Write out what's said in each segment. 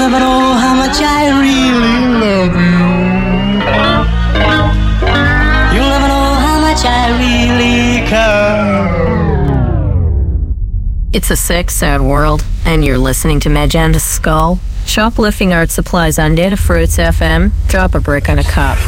never know how much I really love you. You'll never know how much I really care. It's a sick, sad world, and you're listening to Magenta Skull. Shoplifting art supplies on Datafruits FM. Drop a brick on a cup.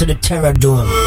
To the Terror Dome.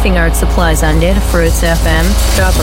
Shoplifting art supplies on Datafruits FM. Drop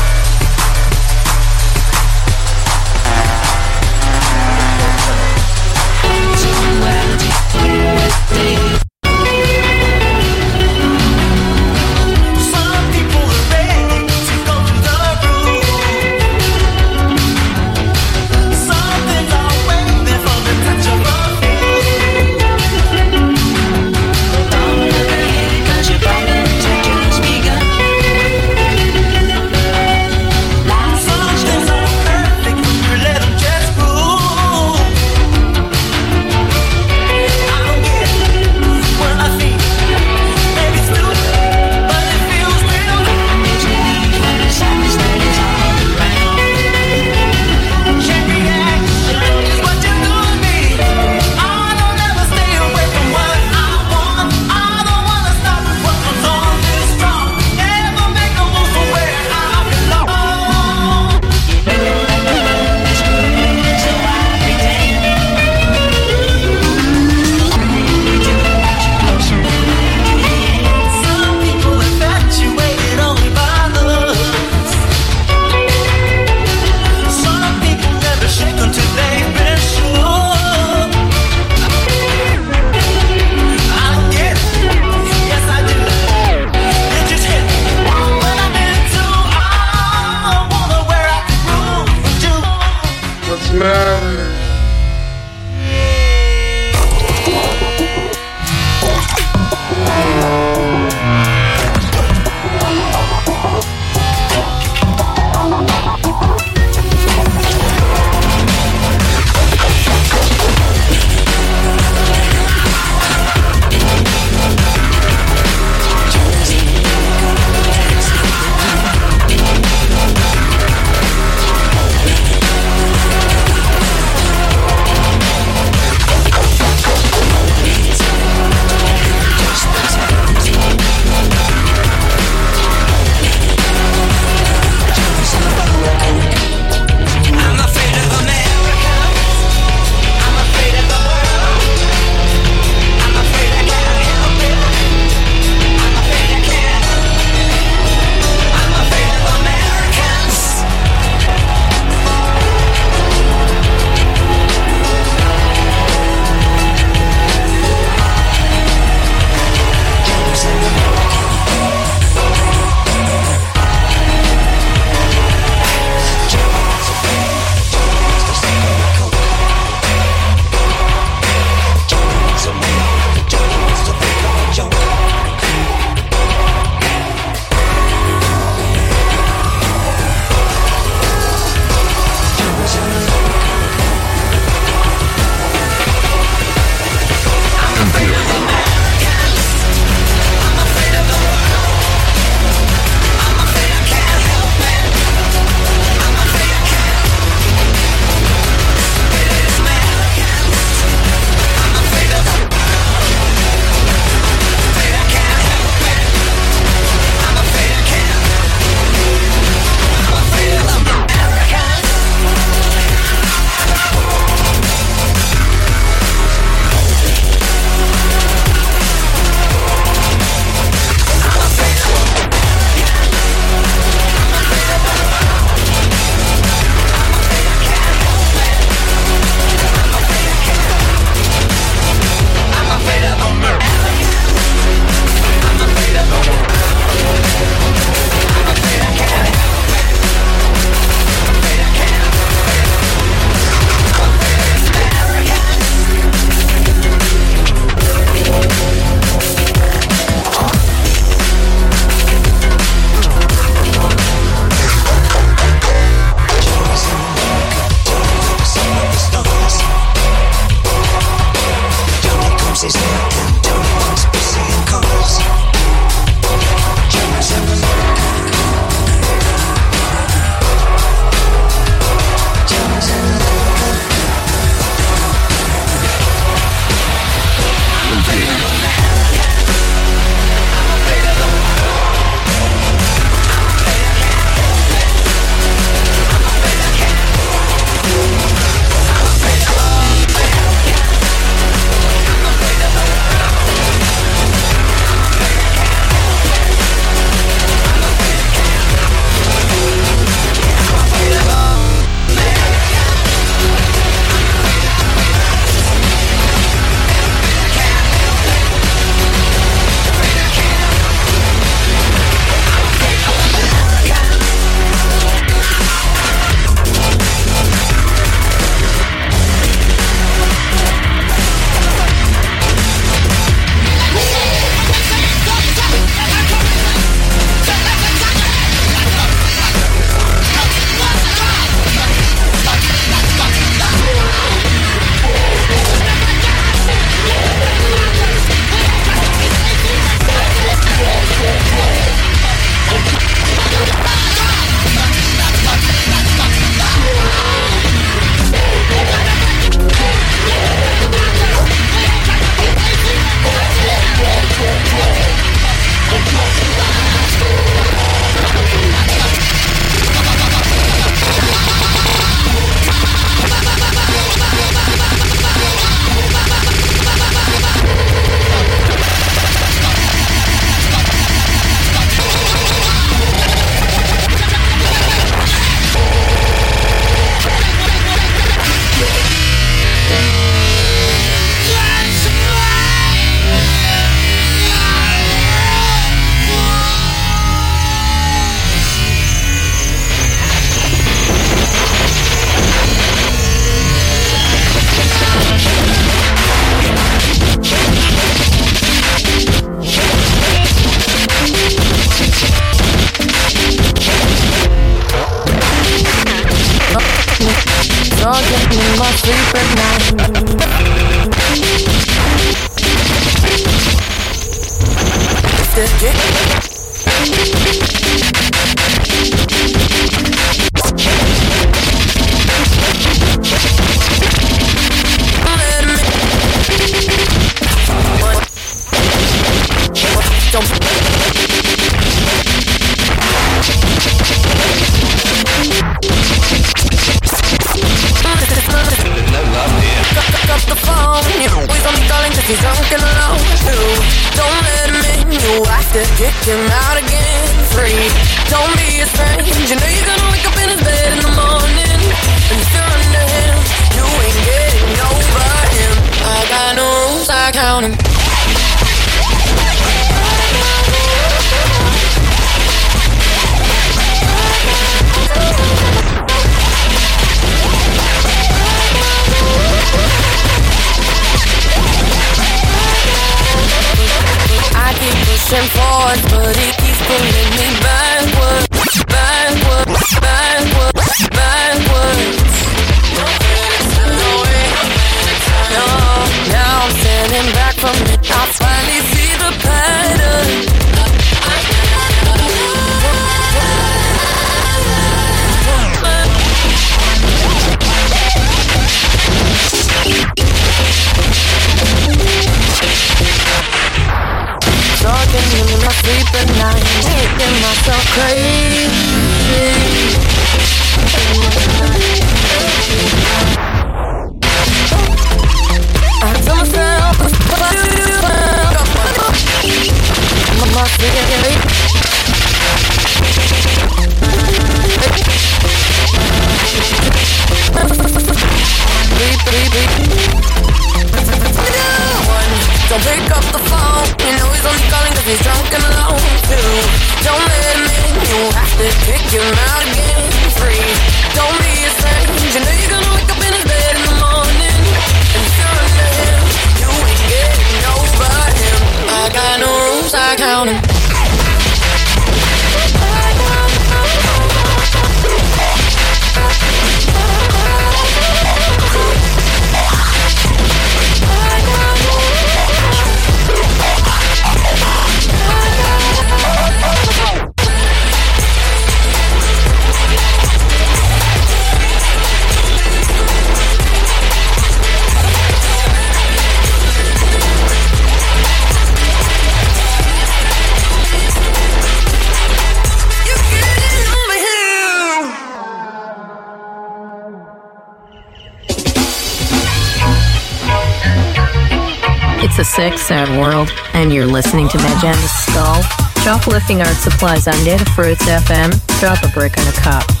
Picking art supplies on Datafruits FM. Drop a brick on a cup.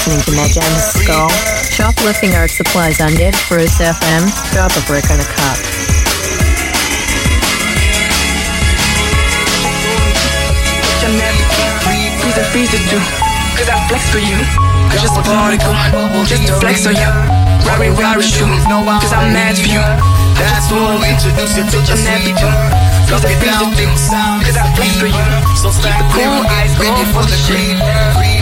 listening to Magenta Skull. Shoplifting art supplies on Datafruits FM. Drop a brick on a cup. Your Please and freeze too. Cause I flex for you. Cause just particle. Just to flex on you. Rari rari shoe. Cause I'm mad for you. That's what we introduce you to it too. Cause I flex for you. So keep the cool eyes going for the shit.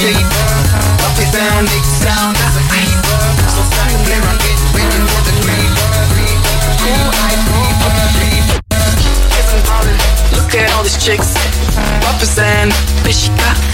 sleeper. Up it down, lick sound as a creeper. So stop clear, I'm getting waiting for the. Cool creeper. Look at all these chicks, represent, bitch, she got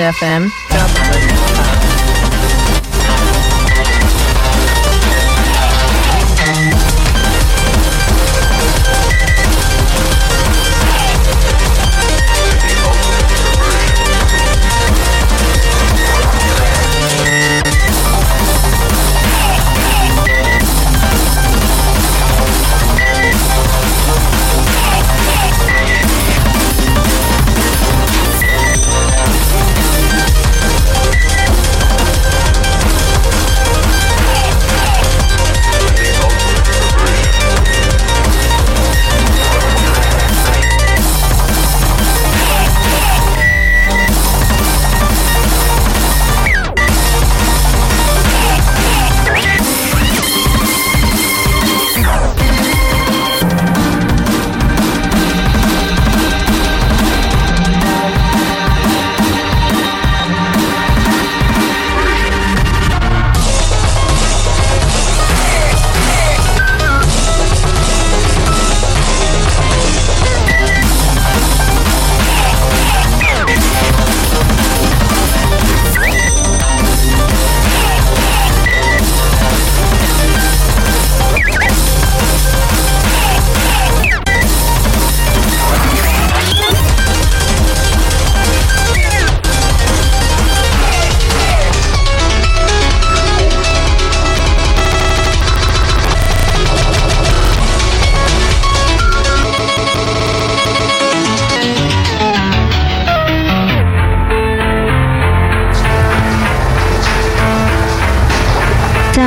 FM.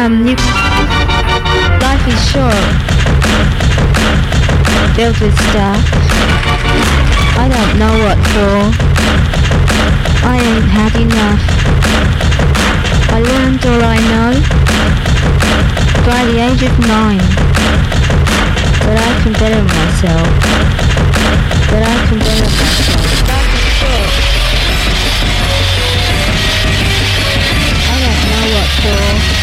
Damn, you. Life is short. Filled with stuff. I don't know what for. I ain't had enough. I learned all I know by the age of nine. But I can better myself. But I can better myself. Life is short. I don't know what for.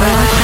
Bye.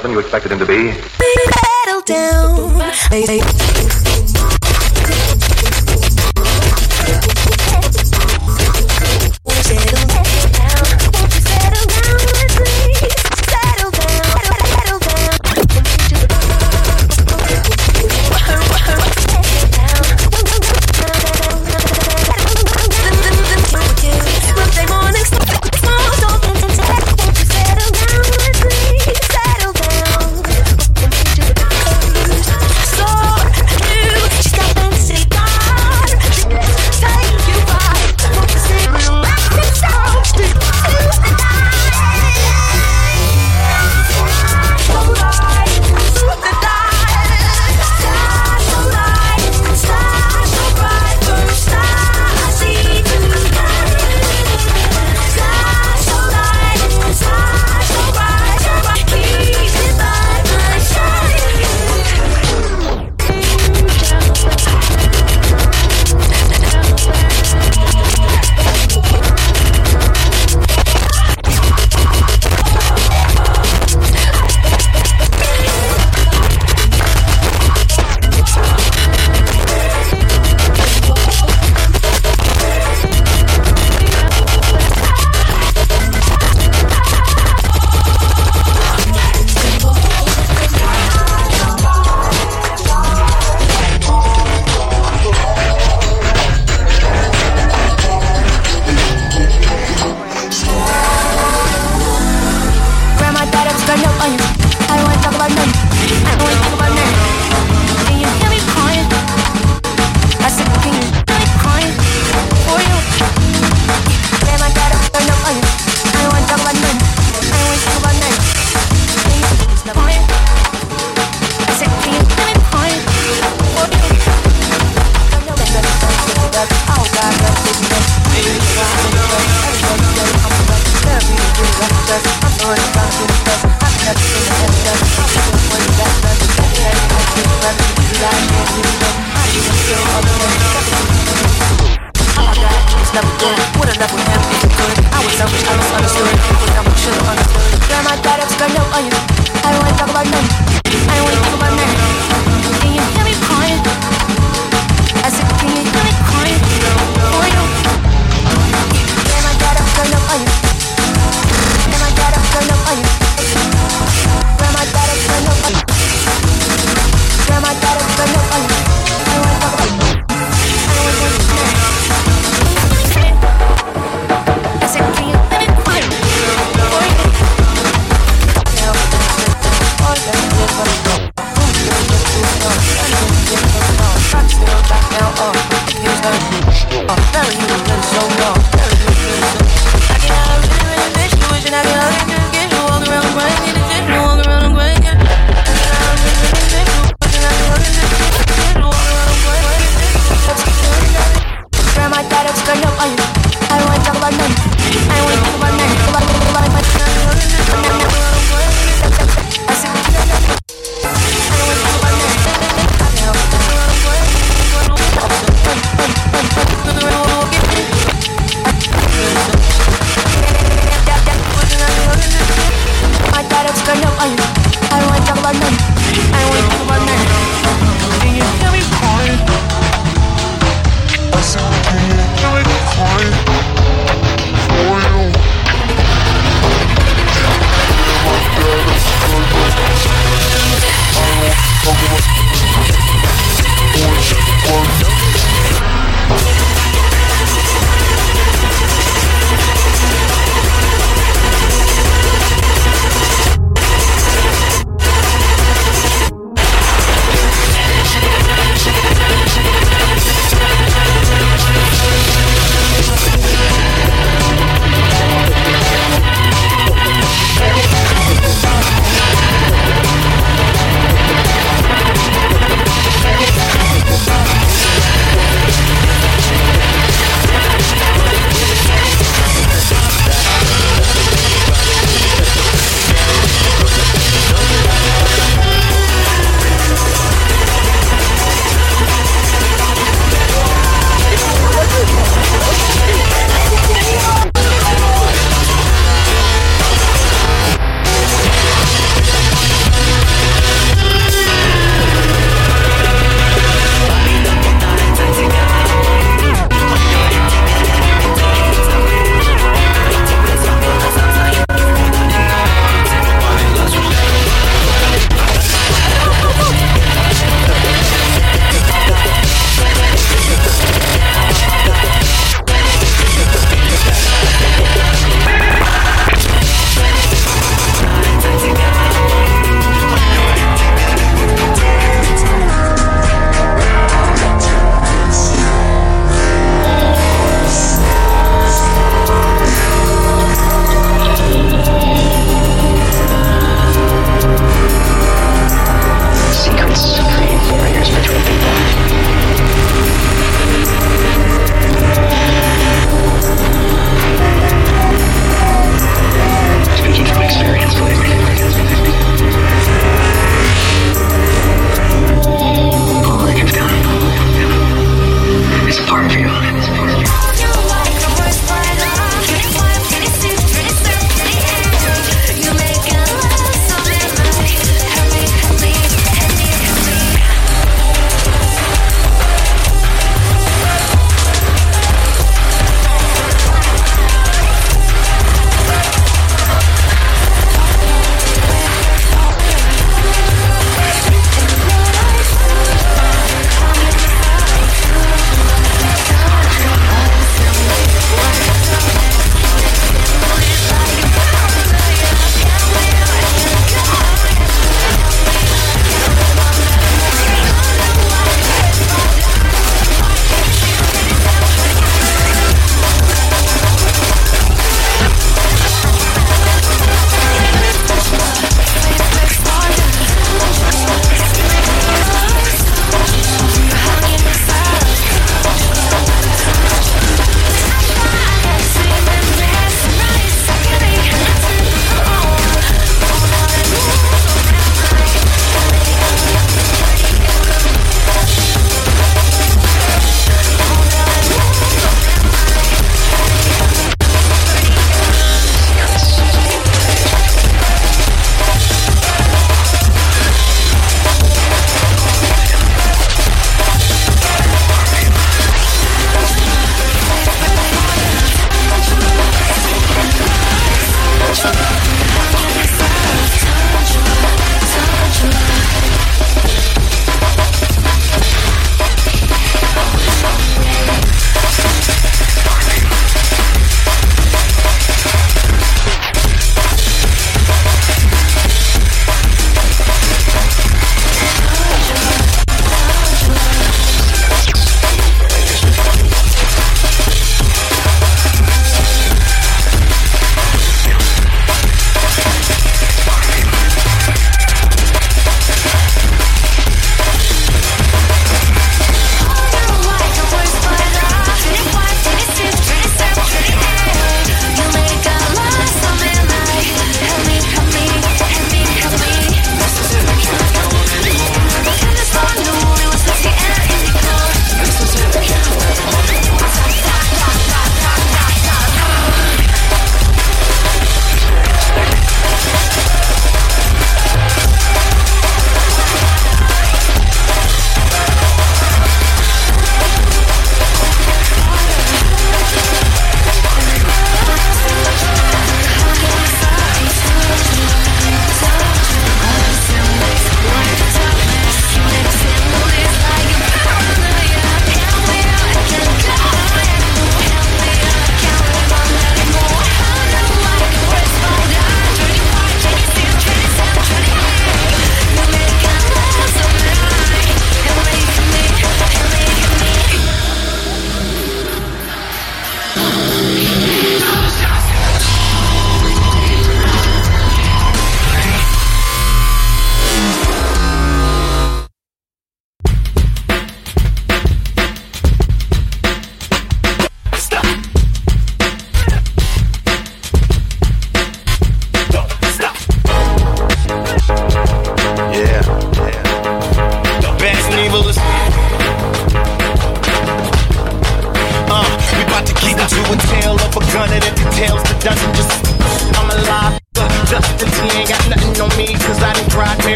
Husband you expected him to be?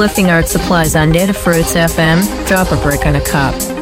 uplifting art supplies on Datafruits FM. Drop a brick on a cup.